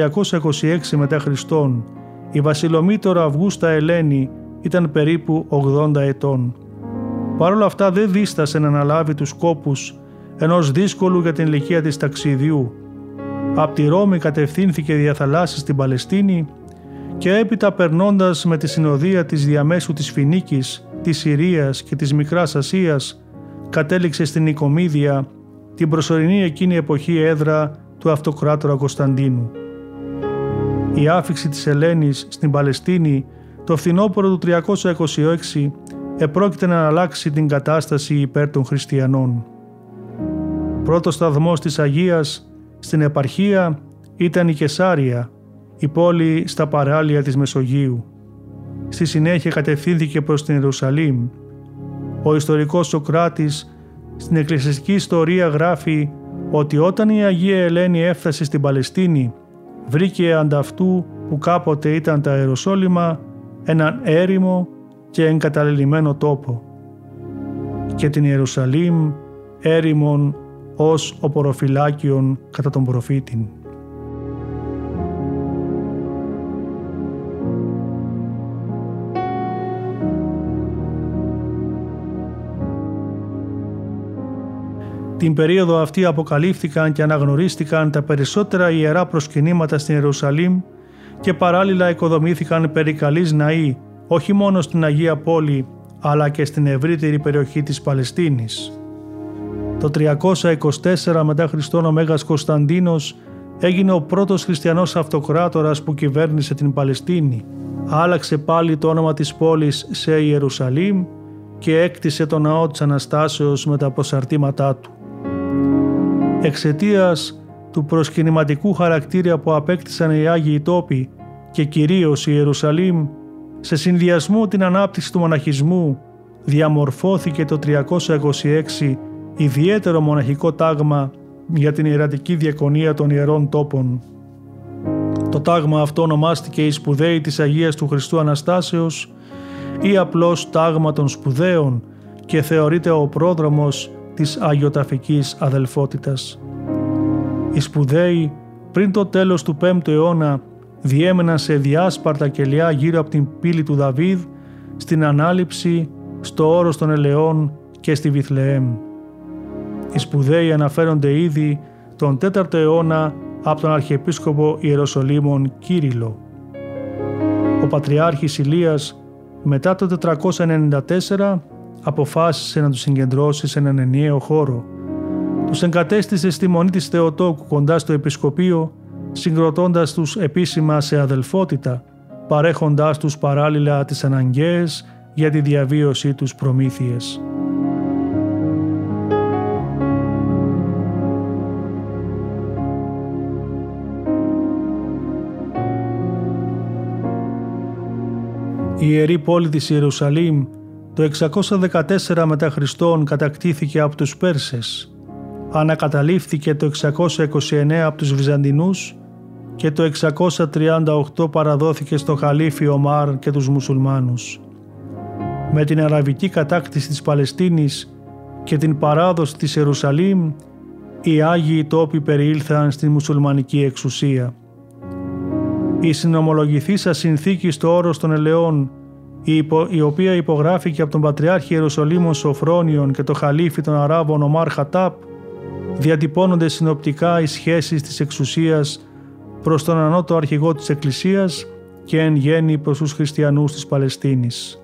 μετά Χριστόν, η βασιλομήτωρα Αυγούστα Ελένη ήταν περίπου 80 ετών. Παρ' όλα αυτά δεν δίστασε να αναλάβει τους κόπους ενός δύσκολου για την ηλικία της ταξιδιού. Απ' τη Ρώμη κατευθύνθηκε διαθαλάσσης στην Παλαιστίνη και έπειτα περνώντας με τη συνοδεία της διαμέσου της Φινίκης της Συρίας και της Μικράς Ασίας κατέληξε στην Οικομίδια την προσωρινή εκείνη εποχή έδρα του αυτοκράτορα Κωνσταντίνου. Η άφηξη της Ελένης στην Παλαιστίνη το φθινόπωρο του 326 επρόκειται να αλλάξει την κατάσταση υπέρ των χριστιανών. Πρώτος σταθμός της Αγίας στην επαρχία ήταν η Κεσάρια, η πόλη στα παράλια της Μεσογείου. Στη συνέχεια κατευθύνθηκε προς την Ιερουσαλήμ. Ο ιστορικός Σοκράτης στην εκκλησιαστική ιστορία γράφει ότι όταν η Αγία Ελένη έφτασε στην Παλαιστίνη βρήκε ανταυτού που κάποτε ήταν τα Ιεροσόλυμα έναν έρημο και εγκαταλελειμμένο τόπο και την Ιερουσαλήμ έρημον ως οποροφυλάκιον κατά τον προφήτην. Την περίοδο αυτή αποκαλύφθηκαν και αναγνωρίστηκαν τα περισσότερα ιερά προσκυνήματα στην Ιερουσαλήμ και παράλληλα οικοδομήθηκαν περικαλείς ναοί όχι μόνο στην Αγία Πόλη αλλά και στην ευρύτερη περιοχή της Παλαιστίνης. Το 324 μετά Χριστόν ο Μέγας Κωνσταντίνος έγινε ο πρώτος χριστιανός αυτοκράτορας που κυβέρνησε την Παλαιστίνη. Άλλαξε πάλι το όνομα της πόλης σε Ιερουσαλήμ και έκτισε το ναό της Αναστάσεως με τα προσαρτήματά του. Εξαιτίας του προσκυνηματικού χαρακτήρα που απέκτησαν οι Άγιοι τόποι και κυρίως η Ιερουσαλήμ, σε συνδυασμό την ανάπτυξη του μοναχισμού διαμορφώθηκε το 326 ιδιαίτερο μοναχικό τάγμα για την ιερατική διακονία των ιερών τόπων. Το τάγμα αυτό ονομάστηκε η σπουδαίη της Αγίας του Χριστού Αναστάσεως ή απλώς τάγμα των σπουδαίων και θεωρείται ο πρόδρομος της Αγιοταφικής αδελφότητας. Οι σπουδαίοι πριν το τέλος του 5ου αιώνα διέμεναν σε διάσπαρτα κελιά γύρω από την πύλη του Δαβίδ στην Ανάληψη, στο όρος των Ελαιών και στη Βιθλεέμ. Οι σπουδαίοι αναφέρονται ήδη τον 4ο αιώνα από τον Αρχιεπίσκοπο Ιεροσολύμων Κύριλο. Ο Πατριάρχης Ηλίας μετά το 494 αποφάσισε να τους συγκεντρώσει σε έναν ενιαίο χώρο. Τους εγκατέστησε στη μονή της Θεοτόκου κοντά στο Επισκοπείο, συγκροτώντας τους επίσημα σε αδελφότητα, παρέχοντάς τους παράλληλα τις αναγκαίες για τη διαβίωσή τους προμήθειες. Η Ιερή Πόλη της Ιερουσαλήμ το 614 μετά Χριστόν κατακτήθηκε από τους Πέρσες, ανακαταλήφθηκε το 629 από τους Βυζαντινούς και το 638 παραδόθηκε στο Χαλίφι Ομάρ και τους Μουσουλμάνους. Με την αραβική κατάκτηση της Παλαιστίνης και την παράδοση της Ιερουσαλήμ, οι Άγιοι τόποι περιήλθαν στη μουσουλμανική εξουσία. Η συνομολογηθήσα συνθήκη στο όρος των ελαιών η οποία υπογράφηκε από τον Πατριάρχη Ιερουσαλήμων Σοφρόνιον και το Χαλίφι των Αράβων Ομάρ Χατάπ, διατυπώνονται συνοπτικά οι σχέσεις της εξουσίας προς τον ανώτο αρχηγό της Εκκλησίας και εν γέννη προς τους χριστιανούς της Παλαιστίνης.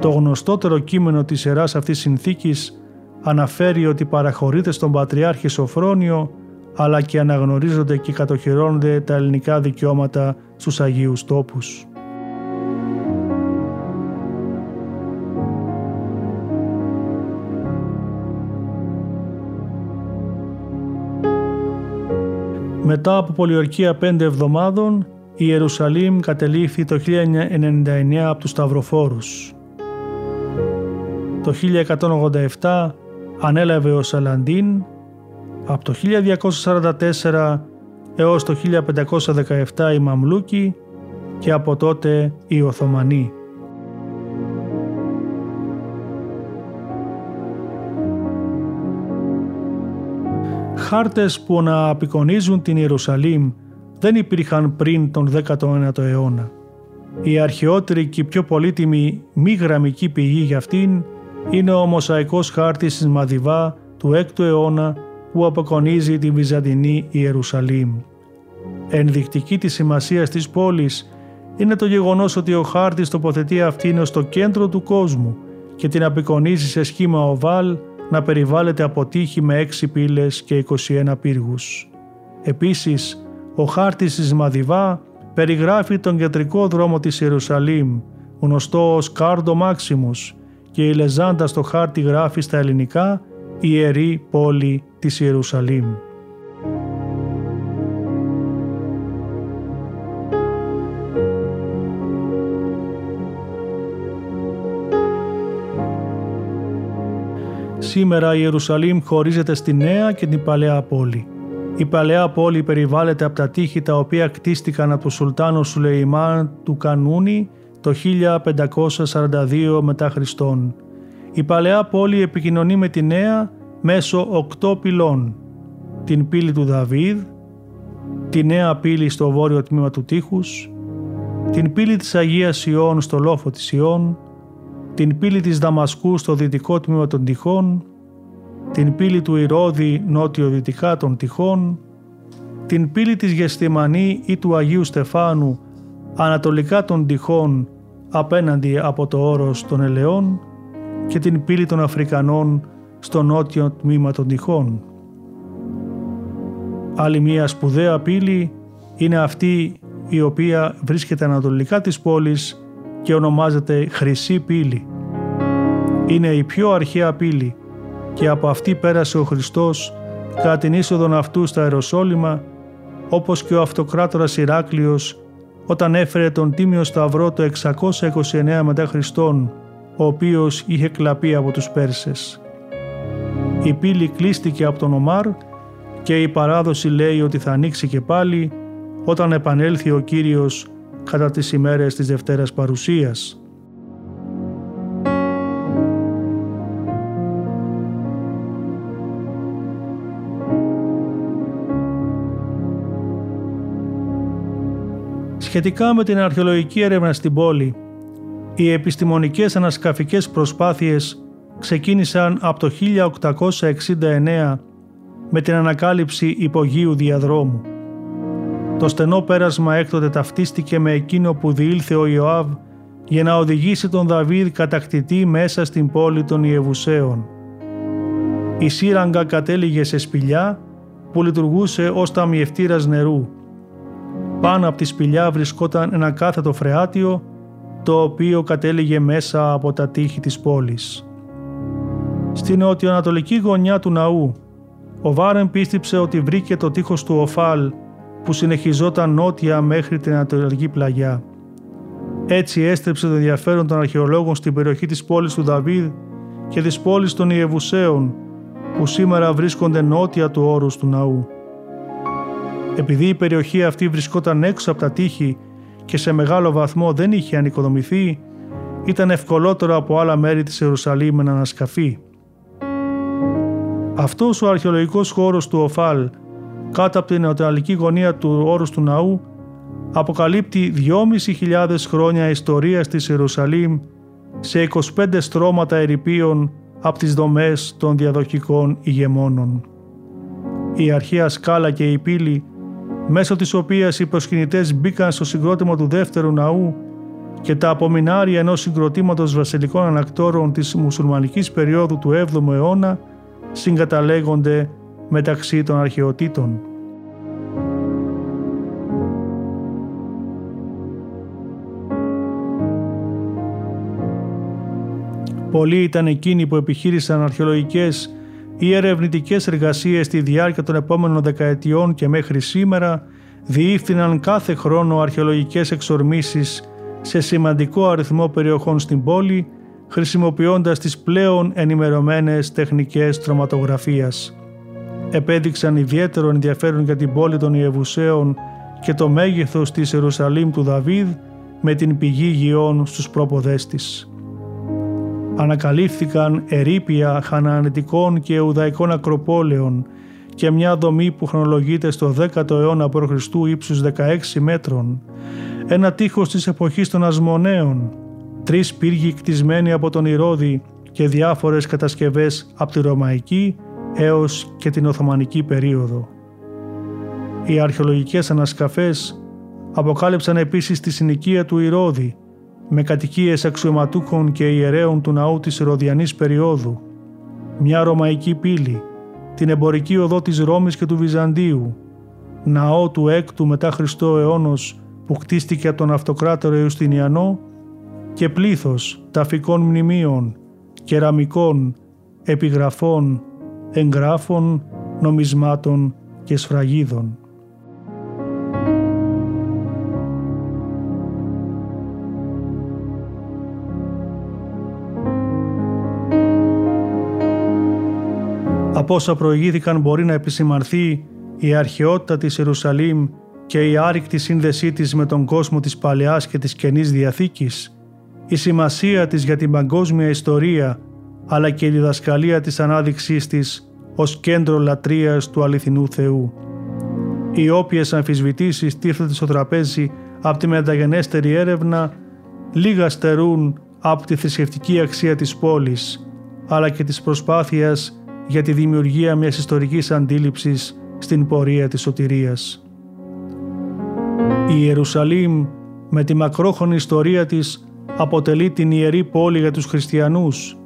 Το γνωστότερο κείμενο της Ιεράς αυτής συνθήκης αναφέρει ότι παραχωρείται στον Πατριάρχη Σοφρόνιο αλλά και αναγνωρίζονται και κατοχυρώνονται τα ελληνικά δικαιώματα στους Αγίους τόπους. Μετά από πολιορκία πέντε εβδομάδων, η Ιερουσαλήμ κατελήφθη το 1099 από τους Σταυροφόρους. Το 1187 ανέλαβε ο Σαλαντίν, από το 1244 έως το 1517 οι Μαμλούκοι και από τότε οι Οθωμανοί. Χάρτες που να απεικονίζουν την Ιερουσαλήμ δεν υπήρχαν πριν τον 19ο αιώνα. Η αρχαιότερη και πιο πολύτιμη μη γραμμική πηγή για αυτήν είναι ο μοσαϊκός χάρτης της Μαδιβά του 6ου αιώνα που αποκονίζει τη Βυζαντινή Ιερουσαλήμ. Ενδεικτική της σημασίας της πόλης είναι το γεγονός ότι ο χάρτης τοποθετεί αυτήν στο κέντρο του κόσμου και την απεικονίζει σε σχήμα οβάλ να περιβάλλεται από τείχη με 6 πύλες και 21 πύργους. Επίσης, ο χάρτης της Μαδιβά περιγράφει τον κεντρικό δρόμο της Ιερουσαλήμ, γνωστό ως Κάρντο Μάξιμους και η Λεζάντα στο χάρτη γράφει στα ελληνικά «Ιερή πόλη της Ιερουσαλήμ». Σήμερα η Ιερουσαλήμ χωρίζεται στη Νέα και την Παλαιά Πόλη. Η Παλαιά Πόλη περιβάλλεται από τα τείχη τα οποία κτίστηκαν από τον Σουλτάνο Σουλεϊμάν του Κανούνι το 1542 μετά Χριστόν. Η Παλαιά Πόλη επικοινωνεί με τη Νέα μέσω οκτώ πυλών. Την πύλη του Δαβίδ, τη Νέα πύλη στο βόρειο τμήμα του τείχους, την πύλη της Αγίας Ιών στο λόφο της Ιών, την πύλη της Δαμασκού στο δυτικό τμήμα των τυχών, την πύλη του Ηρώδη νότιο-δυτικά των τυχών, την πύλη της Γεστημανή ή του Αγίου Στεφάνου ανατολικά των τυχών απέναντι από το όρος των Ελαιών και την πύλη των Αφρικανών στο νότιο τμήμα των τυχών. Άλλη μία σπουδαία πύλη είναι αυτή η οποία βρίσκεται ανατολικά της πόλης και ονομάζεται Χρυσή Πύλη. Είναι η πιο αρχαία πύλη και από αυτή πέρασε ο Χριστός κατά την είσοδον αυτού στα Αεροσόλυμα όπως και ο αυτοκράτορας Ηράκλειος όταν έφερε τον Τίμιο Σταυρό το 629 μετά Χριστόν ο οποίος είχε κλαπεί από τους Πέρσες. Η πύλη κλείστηκε από τον Ομάρ και η παράδοση λέει ότι θα ανοίξει και πάλι όταν επανέλθει ο Κύριος κατά τις ημέρες της Δευτέρας Παρουσίας. Σχετικά με την αρχαιολογική έρευνα στην πόλη, οι επιστημονικές ανασκαφικές προσπάθειες ξεκίνησαν από το 1869 με την ανακάλυψη υπογείου διαδρόμου. Το στενό πέρασμα έκτοτε ταυτίστηκε με εκείνο που διήλθε ο Ιωάβ για να οδηγήσει τον Δαβίδ κατακτητή μέσα στην πόλη των Ιεβουσαίων. Η σύραγγα κατέληγε σε σπηλιά που λειτουργούσε ως ταμιευτήρας νερού. Πάνω από τη σπηλιά βρισκόταν ένα κάθετο φρεάτιο το οποίο κατέληγε μέσα από τα τείχη της πόλης. Στην νοτιοανατολική γωνιά του ναού, ο Βάρεν πίστεψε ότι βρήκε το τείχος του Οφάλ που συνεχιζόταν νότια μέχρι την ανατολική πλαγιά. Έτσι έστρεψε το ενδιαφέρον των αρχαιολόγων στην περιοχή της πόλης του Δαβίδ και της πόλης των Ιεβουσαίων που σήμερα βρίσκονται νότια του όρους του ναού. Επειδή η περιοχή αυτή βρισκόταν έξω από τα τείχη και σε μεγάλο βαθμό δεν είχε ανοικοδομηθεί, ήταν ευκολότερο από άλλα μέρη της Ιερουσαλήμ να ανασκαφεί. Αυτός ο αρχαιολογικός χώρος του Οφάλ κάτω από την νεοταλική γωνία του όρους του ναού αποκαλύπτει 2.500 χρόνια ιστορίας της Ιερουσαλήμ σε 25 στρώματα ερηπείων από τις δομές των διαδοχικών ηγεμόνων. Η αρχαία σκάλα και η πύλη, μέσω της οποίας οι προσκυνητές μπήκαν στο συγκρότημα του δεύτερου ναού και τα απομεινάρια ενός συγκροτήματος βασιλικών ανακτόρων της μουσουλμανικής περίοδου του 7ου αιώνα συγκαταλέγονται μεταξύ των αρχαιοτήτων. Πολλοί ήταν εκείνοι που επιχείρησαν αρχαιολογικές ή ερευνητικές εργασίες στη διάρκεια των επόμενων δεκαετιών και μέχρι σήμερα διήφθηναν κάθε χρόνο αρχαιολογικές εξορμήσεις σε σημαντικό αριθμό περιοχών στην πόλη χρησιμοποιώντας τις πλέον ενημερωμένες τεχνικές τροματογραφίας επέδειξαν ιδιαίτερο ενδιαφέρον για την πόλη των Ιεβουσαίων και το μέγεθος της Ιερουσαλήμ του Δαβίδ με την πηγή γεών στους πρόποδές της. Ανακαλύφθηκαν ερήπια χανανετικών και ουδαϊκών ακροπόλεων και μια δομή που χρονολογείται στο 10ο αιώνα π.Χ. ύψους 16 μέτρων, ένα τείχος της εποχής των Ασμονέων, τρεις πύργοι κτισμένοι από τον Ηρώδη και διάφορες κατασκευές από τη Ρωμαϊκή έως και την Οθωμανική περίοδο. Οι αρχαιολογικές ανασκαφές αποκάλυψαν επίσης τη συνοικία του Ηρώδη με κατοικίες αξιωματούχων και ιερέων του ναού της Ηρωδιανής περίοδου, μια ρωμαϊκή πύλη, την εμπορική οδό της Ρώμης και του Βυζαντίου, ναό του 6ου μετά Χριστό αιώνος που χτίστηκε από τον αυτοκράτορο Ιουστινιανό και πλήθος ταφικών μνημείων, κεραμικών, επιγραφών, εγγράφων, νομισμάτων και σφραγίδων. Από όσα προηγήθηκαν μπορεί να επισημανθεί η αρχαιότητα της Ιερουσαλήμ και η άρρηκτη σύνδεσή της με τον κόσμο της Παλαιάς και της Καινής Διαθήκης, η σημασία της για την παγκόσμια ιστορία αλλά και η διδασκαλία της ανάδειξής της ως κέντρο λατρείας του αληθινού Θεού. Οι όποιες αμφισβητήσεις τίθεται στο τραπέζι από τη μεταγενέστερη έρευνα λίγα στερούν από τη θρησκευτική αξία της πόλης αλλά και της προσπάθειας για τη δημιουργία μιας ιστορικής αντίληψης στην πορεία της σωτηρίας. Η Ιερουσαλήμ με τη μακρόχρονη ιστορία της αποτελεί την ιερή πόλη για τους χριστιανούς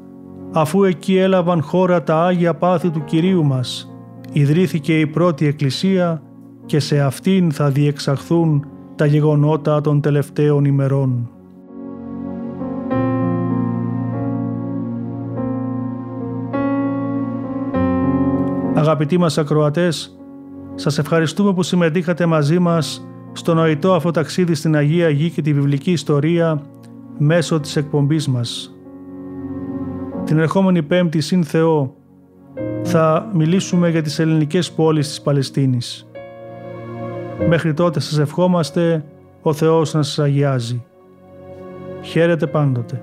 αφού εκεί έλαβαν χώρα τα Άγια Πάθη του Κυρίου μας. Ιδρύθηκε η πρώτη Εκκλησία και σε αυτήν θα διεξαχθούν τα γεγονότα των τελευταίων ημερών. Αγαπητοί μας ακροατές, σας ευχαριστούμε που συμμετείχατε μαζί μας στο νοητό αυτό ταξίδι στην Αγία Γη και τη βιβλική ιστορία μέσω της εκπομπής μας. Την ερχόμενη Πέμπτη, συν Θεό, θα μιλήσουμε για τις ελληνικές πόλεις της Παλαιστίνης. Μέχρι τότε σας ευχόμαστε ο Θεός να σας αγιάζει. Χαίρετε πάντοτε.